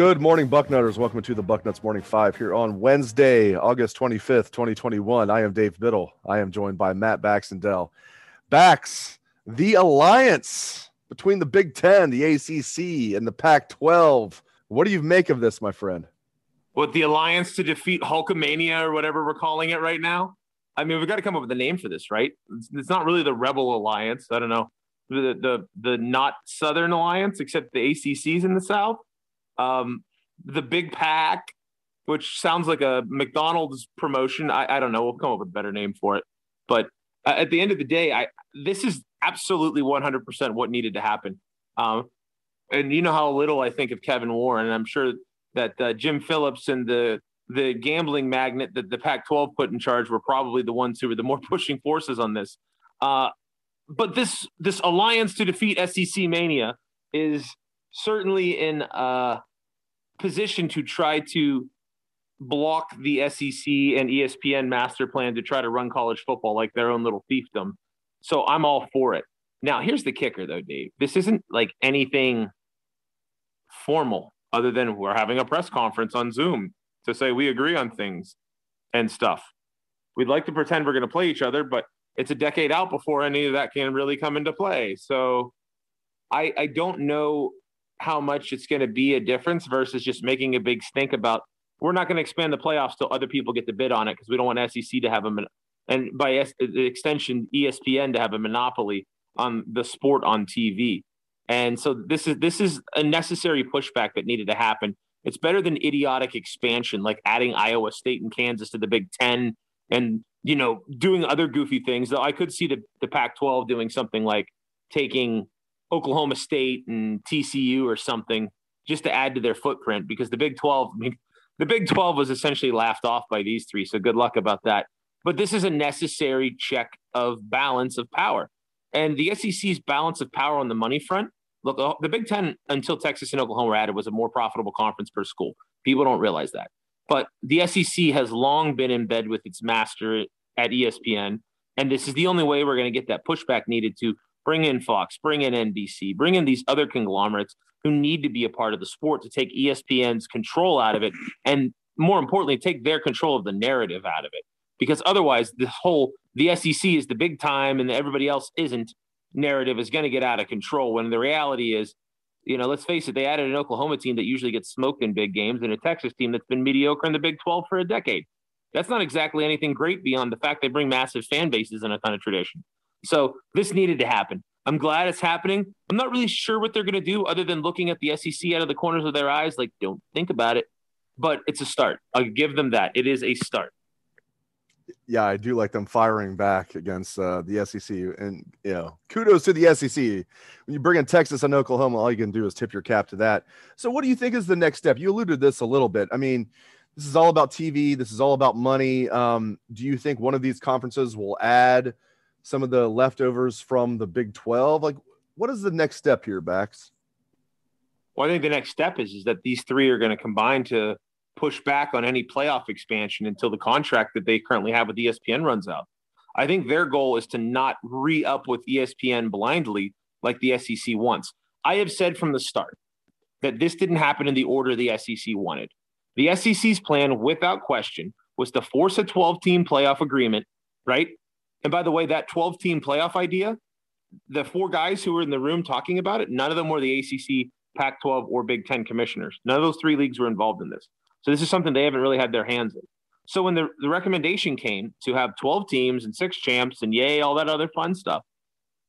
Good morning, Bucknutters. Welcome to the Bucknuts Morning Five here on Wednesday, August 25th, 2021. I am Dave Biddle. I am joined by Matt Baxendell. Bax, the alliance between the Big Ten, the ACC, and the Pac 12. What do you make of this, my friend? What, the alliance to defeat Hulkamania or whatever we're calling it right now? I mean, we've got to come up with a name for this, right? It's, it's not really the Rebel Alliance. I don't know. The, the, the not Southern Alliance, except the ACC's in the South um, the Big Pack, which sounds like a McDonald's promotion. I, I don't know. We'll come up with a better name for it. But uh, at the end of the day, I this is absolutely 100% what needed to happen. Um, and you know how little I think of Kevin Warren, and I'm sure that uh, Jim Phillips and the the gambling magnet that the Pac-12 put in charge were probably the ones who were the more pushing forces on this. Uh, but this this alliance to defeat SEC mania is certainly in a position to try to block the SEC and ESPN master plan to try to run college football like their own little fiefdom. So I'm all for it. Now, here's the kicker, though, Dave. This isn't like anything formal other than we're having a press conference on Zoom to say we agree on things and stuff. We'd like to pretend we're going to play each other, but it's a decade out before any of that can really come into play. So I, I don't know how much it's going to be a difference versus just making a big stink about we're not going to expand the playoffs till other people get the bid on it because we don't want SEC to have a and by es- the extension ESPN to have a monopoly on the sport on TV. And so this is this is a necessary pushback that needed to happen. It's better than idiotic expansion like adding Iowa State and Kansas to the Big 10 and you know doing other goofy things. Though I could see the the Pac-12 doing something like taking Oklahoma State and TCU or something just to add to their footprint because the Big 12, I mean, the Big 12 was essentially laughed off by these three. So good luck about that. But this is a necessary check of balance of power. And the SEC's balance of power on the money front look, the Big 10 until Texas and Oklahoma were added was a more profitable conference per school. People don't realize that. But the SEC has long been in bed with its master at ESPN. And this is the only way we're going to get that pushback needed to bring in Fox, bring in NBC, bring in these other conglomerates who need to be a part of the sport to take ESPN's control out of it. And more importantly, take their control of the narrative out of it. Because otherwise, this whole the SEC is the big time and everybody else isn't narrative is going to get out of control when the reality is, you know, let's face it, they added an Oklahoma team that usually gets smoked in big games and a Texas team that's been mediocre in the Big 12 for a decade. That's not exactly anything great beyond the fact they bring massive fan bases and a ton of tradition. So this needed to happen. I'm glad it's happening. I'm not really sure what they're going to do other than looking at the SEC out of the corners of their eyes, like, don't think about it. But it's a start. I'll give them that. It is a start. Yeah, I do like them firing back against uh, the SEC. And, you know, kudos to the SEC. When you bring in Texas and Oklahoma, all you can do is tip your cap to that. So, what do you think is the next step? You alluded to this a little bit. I mean, this is all about TV, this is all about money. Um, do you think one of these conferences will add – some of the leftovers from the Big 12? Like, what is the next step here, Bax? Well, I think the next step is, is that these three are going to combine to push back on any playoff expansion until the contract that they currently have with ESPN runs out. I think their goal is to not re up with ESPN blindly like the SEC wants. I have said from the start that this didn't happen in the order the SEC wanted. The SEC's plan, without question, was to force a 12 team playoff agreement, right? And by the way, that 12 team playoff idea, the four guys who were in the room talking about it, none of them were the ACC Pac 12, or Big Ten commissioners. None of those three leagues were involved in this. So this is something they haven't really had their hands in. So when the, the recommendation came to have 12 teams and six champs and yay, all that other fun stuff,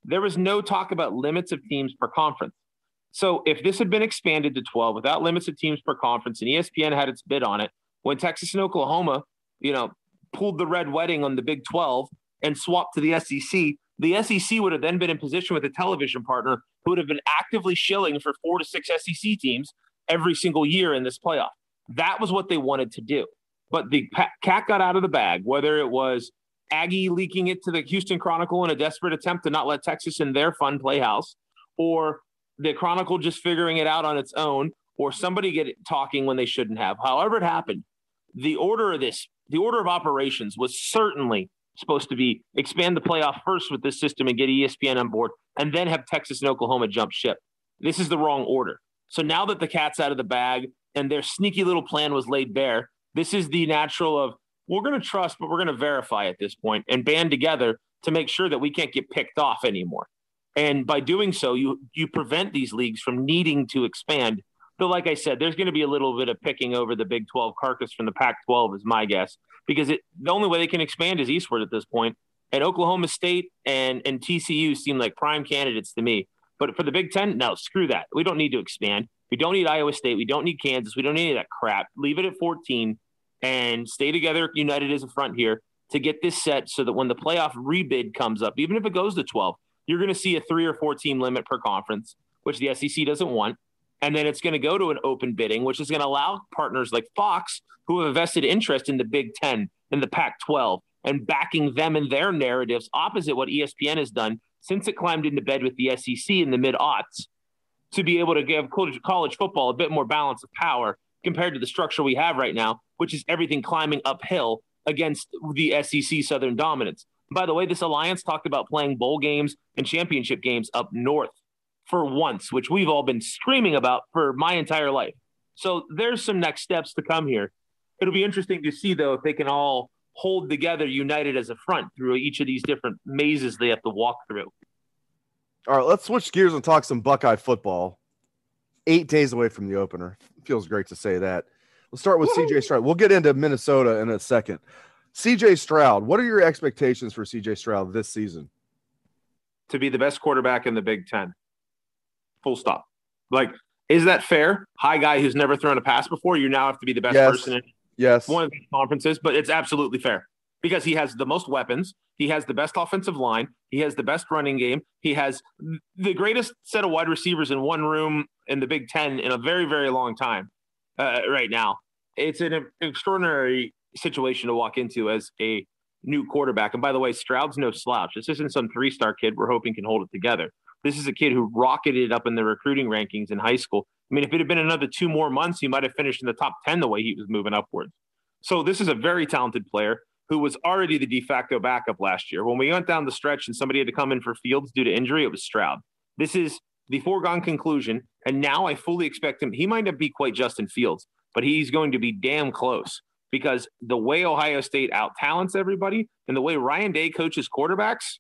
there was no talk about limits of teams per conference. So if this had been expanded to 12 without limits of teams per conference and ESPN had its bid on it, when Texas and Oklahoma, you know, pulled the red wedding on the Big 12 and swapped to the SEC, the SEC would have then been in position with a television partner who would have been actively shilling for four to six SEC teams every single year in this playoff. That was what they wanted to do. But the cat got out of the bag, whether it was Aggie leaking it to the Houston Chronicle in a desperate attempt to not let Texas in their fun playhouse, or the Chronicle just figuring it out on its own, or somebody get talking when they shouldn't have. However, it happened, the order of this, the order of operations was certainly supposed to be expand the playoff first with this system and get ESPN on board, and then have Texas and Oklahoma jump ship. This is the wrong order. So now that the cat's out of the bag and their sneaky little plan was laid bare, this is the natural of we're going to trust, but we're going to verify at this point and band together to make sure that we can't get picked off anymore. And by doing so, you you prevent these leagues from needing to expand. But like I said, there's going to be a little bit of picking over the Big 12 carcass from the Pac-12, is my guess, because it the only way they can expand is eastward at this point. And Oklahoma State and and TCU seem like prime candidates to me. But for the Big Ten, no, screw that. We don't need to expand. We don't need Iowa State. We don't need Kansas. We don't need any of that crap. Leave it at 14 and stay together, united as a front here to get this set so that when the playoff rebid comes up, even if it goes to 12, you're going to see a three or four team limit per conference, which the SEC doesn't want. And then it's going to go to an open bidding, which is going to allow partners like Fox, who have a vested interest in the Big Ten and the Pac 12, and backing them in their narratives opposite what ESPN has done since it climbed into bed with the SEC in the mid aughts, to be able to give college football a bit more balance of power compared to the structure we have right now, which is everything climbing uphill against the SEC Southern dominance. By the way, this alliance talked about playing bowl games and championship games up north for once, which we've all been screaming about for my entire life. So there's some next steps to come here. It'll be interesting to see, though, if they can all hold together, united as a front through each of these different mazes they have to walk through. All right, let's switch gears and talk some Buckeye football. Eight days away from the opener. Feels great to say that. Let's start with CJ Stroud. We'll get into Minnesota in a second. CJ Stroud, what are your expectations for CJ Stroud this season? To be the best quarterback in the Big Ten. Full stop. Like, is that fair? High guy who's never thrown a pass before, you now have to be the best yes. person in yes. one of the conferences, but it's absolutely fair because he has the most weapons. He has the best offensive line. He has the best running game. He has the greatest set of wide receivers in one room in the Big Ten in a very, very long time uh, right now. It's an extraordinary situation to walk into as a new quarterback. And by the way, Stroud's no slouch. This isn't some three star kid we're hoping can hold it together. This is a kid who rocketed up in the recruiting rankings in high school. I mean, if it had been another two more months, he might have finished in the top 10 the way he was moving upwards. So this is a very talented player who was already the de facto backup last year. When we went down the stretch and somebody had to come in for Fields due to injury, it was Stroud. This is the foregone conclusion. And now I fully expect him. He might not be quite Justin Fields, but he's going to be damn close because the way Ohio State out talents everybody and the way Ryan Day coaches quarterbacks,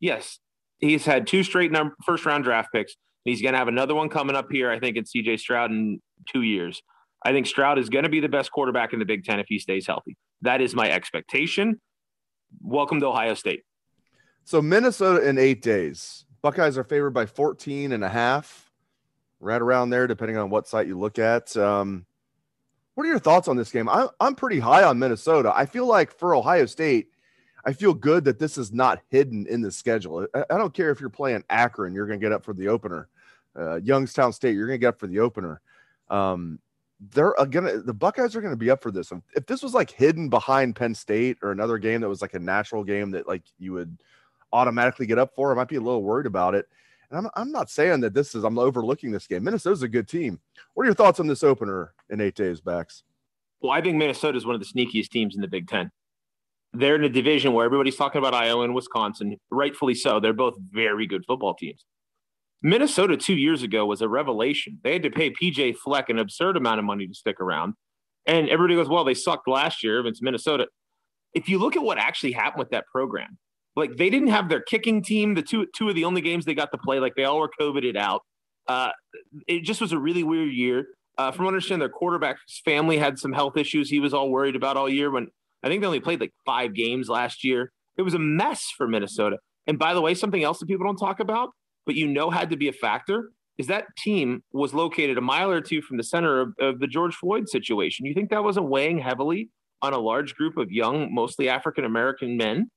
yes, he's had two straight number, first round draft picks. And He's going to have another one coming up here, I think, in CJ Stroud in two years. I think Stroud is going to be the best quarterback in the Big Ten if he stays healthy. That is my expectation. Welcome to Ohio State. So, Minnesota in eight days. Buckeyes are favored by 14 and a half, right around there, depending on what site you look at. Um, what are your thoughts on this game? I'm, I'm pretty high on Minnesota. I feel like for Ohio State, I feel good that this is not hidden in the schedule. I, I don't care if you're playing Akron, you're going to get up for the opener. Uh, Youngstown State, you're going to get up for the opener. Um, they're gonna the Buckeyes are gonna be up for this. If this was like hidden behind Penn State or another game that was like a natural game that like you would automatically get up for, I might be a little worried about it. And I'm, I'm not saying that this is, I'm overlooking this game. Minnesota's a good team. What are your thoughts on this opener in eight days, Bax? Well, I think Minnesota is one of the sneakiest teams in the Big Ten. They're in a division where everybody's talking about Iowa and Wisconsin, rightfully so. They're both very good football teams. Minnesota two years ago was a revelation. They had to pay PJ Fleck an absurd amount of money to stick around. And everybody goes, well, they sucked last year. It's Minnesota. If you look at what actually happened with that program, like they didn't have their kicking team. The two two of the only games they got to play, like they all were COVIDed out. Uh, it just was a really weird year. Uh, from what I understand, their quarterback's family had some health issues he was all worried about all year. When I think they only played like five games last year, it was a mess for Minnesota. And by the way, something else that people don't talk about, but you know had to be a factor, is that team was located a mile or two from the center of, of the George Floyd situation. You think that wasn't weighing heavily on a large group of young, mostly African American men?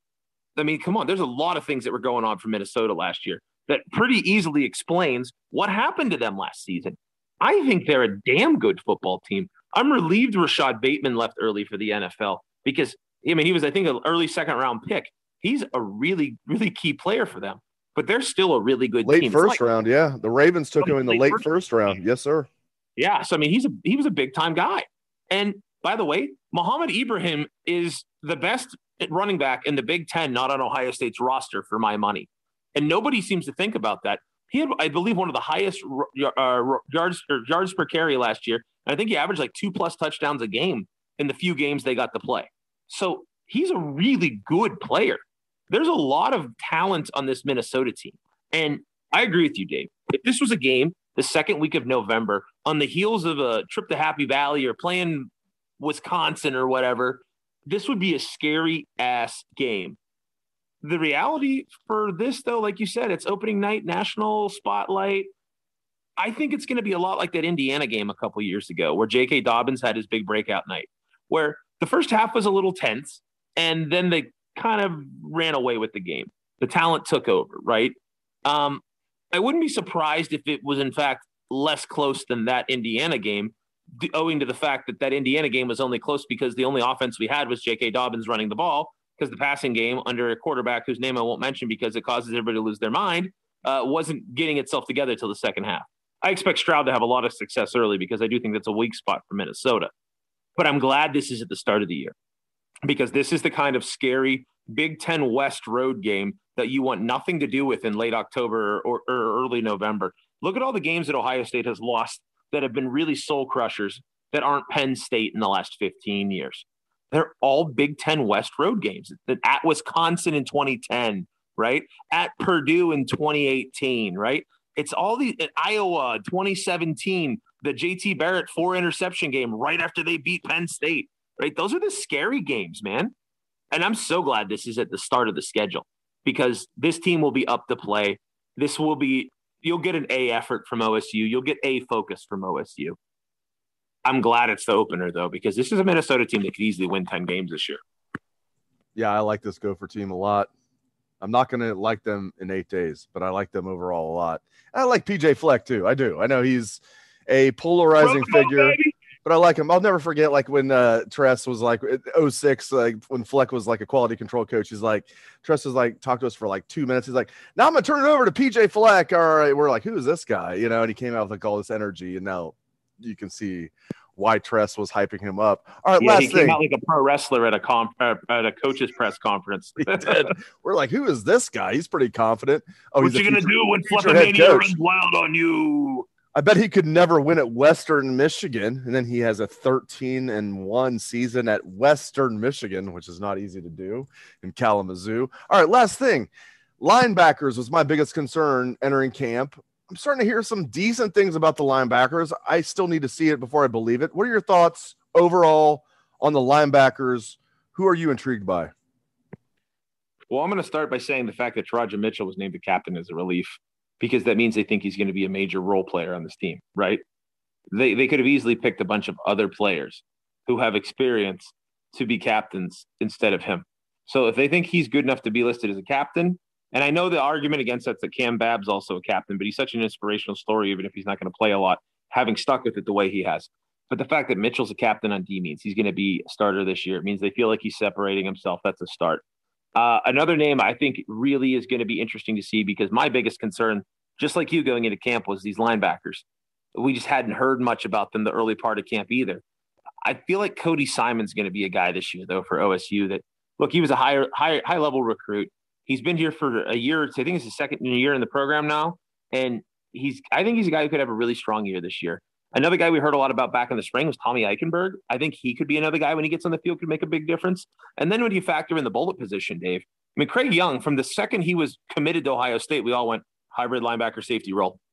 I mean, come on, there's a lot of things that were going on for Minnesota last year that pretty easily explains what happened to them last season. I think they're a damn good football team. I'm relieved Rashod Bateman left early for the NFL because, I mean, he was, I think, an early second round pick. He's a really, really key player for them, but they're still a really good late team. first like, round. Yeah. The Ravens took him in the late, first, first round. Yes, sir. Yeah. So, I mean, he's a, he was a big time guy. And by the way, Mohamed Ibrahim is the best running back in the Big Ten, not on Ohio State's roster for my money. And nobody seems to think about that. He had, I believe, one of the highest uh, yards yards per carry last year. And I think he averaged like two plus touchdowns a game in the few games they got to play. So he's a really good player. There's a lot of talent on this Minnesota team. And I agree with you, Dave. If this was a game the second week of November on the heels of a trip to Happy Valley or playing Wisconsin or whatever, this would be a scary ass game. The reality for this, though, like you said, it's opening night, national spotlight. I think it's going to be a lot like that Indiana game a couple years ago, where J.K. Dobbins had his big breakout night, where the first half was a little tense, and then they kind of ran away with the game. The talent took over, right? Um, I wouldn't be surprised if it was, in fact, less close than that Indiana game owing to the fact that that Indiana game was only close because the only offense we had was J.K. Dobbins running the ball because the passing game under a quarterback whose name I won't mention because it causes everybody to lose their mind uh, wasn't getting itself together till the second half. I expect Stroud to have a lot of success early because I do think that's a weak spot for Minnesota. But I'm glad this is at the start of the year because this is the kind of scary Big Ten West road game that you want nothing to do with in late October or, or early November. Look at all the games that Ohio State has lost that have been really soul crushers that aren't Penn State in the last 15 years. They're all Big Ten West road games. At Wisconsin in 2010, right? At Purdue in 2018, right? It's all the at Iowa 2017, the JT Barrett four interception game right after they beat Penn State, right? Those are the scary games, man. And I'm so glad this is at the start of the schedule because this team will be up to play. This will be you'll get an A effort from OSU. You'll get A focus from OSU. I'm glad it's the opener though, because this is a Minnesota team that could easily win 10 games this year. Yeah, I like this Gopher team a lot. I'm not going to like them in eight days, but I like them overall a lot. I like PJ Fleck too. I do. I know he's a polarizing figure. Baby but I like him. I'll never forget like when uh Tress was like 06, like when Fleck was like a quality control coach. He's like Tress was like talked to us for like two minutes. He's like, now I'm gonna turn it over to PJ Fleck. All right, we're like, who is this guy? You know, and he came out with like all this energy, and now you can see why Tress was hyping him up. All right, yeah, last he thing. came out like a pro wrestler at a comp uh, at a coach's press conference. We're like, who is this guy? He's pretty confident. Oh, what you gonna do when Fluffamania runs wild on you? I bet he could never win at Western Michigan, and then he has a 13 and one season at Western Michigan, which is not easy to do in Kalamazoo. All right, last thing, linebackers was my biggest concern entering camp. I'm starting to hear some decent things about the linebackers. I still need to see it before I believe it. What are your thoughts overall on the linebackers? Who are you intrigued by? Well, I'm going to start by saying the fact that Teradja Mitchell was named the captain is a relief because that means they think he's going to be a major role player on this team, right? They they could have easily picked a bunch of other players who have experience to be captains instead of him. So if they think he's good enough to be listed as a captain, and I know the argument against that's that Cam Babb's also a captain, but he's such an inspirational story, even if he's not going to play a lot, having stuck with it the way he has. But the fact that Mitchell's a captain on D means he's going to be a starter this year. It means they feel like he's separating himself. That's a start. Uh, another name I think really is going to be interesting to see because my biggest concern, just like you going into camp, was these linebackers. We just hadn't heard much about them the early part of camp either. I feel like Cody Simon's going to be a guy this year, though, for OSU. That look, he was a higher, high, high level recruit. He's been here for a year. I think it's his second year in the program now, and he's. I think he's a guy who could have a really strong year this year. Another guy we heard a lot about back in the spring was Tommy Eichenberg. I think he could be another guy when he gets on the field could make a big difference. And then when you factor in the bullet position, Dave, I mean, Craig Young, from the second he was committed to Ohio State, we all went hybrid linebacker safety role.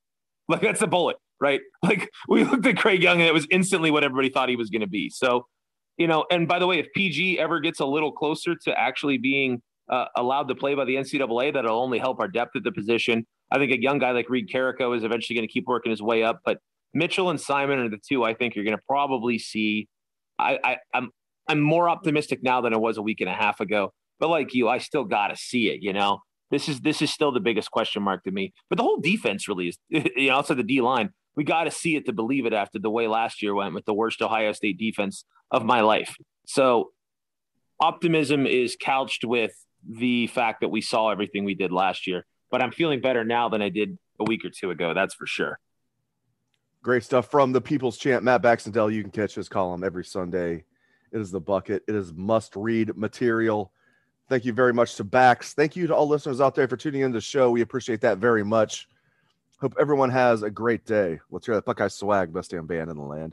Like that's a bullet, right? Like we looked at Craig Young and it was instantly what everybody thought he was going to be. So, you know, and by the way, if PG ever gets a little closer to actually being uh, allowed to play by the NCAA, that'll only help our depth at the position. I think a young guy like Reid Carrico is eventually going to keep working his way up, but Mitchell and Simon are the two I think you're going to probably see. I, I I'm I'm more optimistic now than I was a week and a half ago. But like you, I still got to see it. You know, this is this is still the biggest question mark to me. But the whole defense really is. You know, outside the D line, we got to see it to believe it after the way last year went with the worst Ohio State defense of my life. So optimism is couched with the fact that we saw everything we did last year. But I'm feeling better now than I did a week or two ago. That's for sure. Great stuff from the People's Champ, Matt Baxendell. You can catch his column every Sunday. It is the bucket. It is must read material. Thank you very much to Bax. Thank you to all listeners out there for tuning in to the show. We appreciate that very much. Hope everyone has a great day. Let's hear that Buckeye swag, best damn band in the land.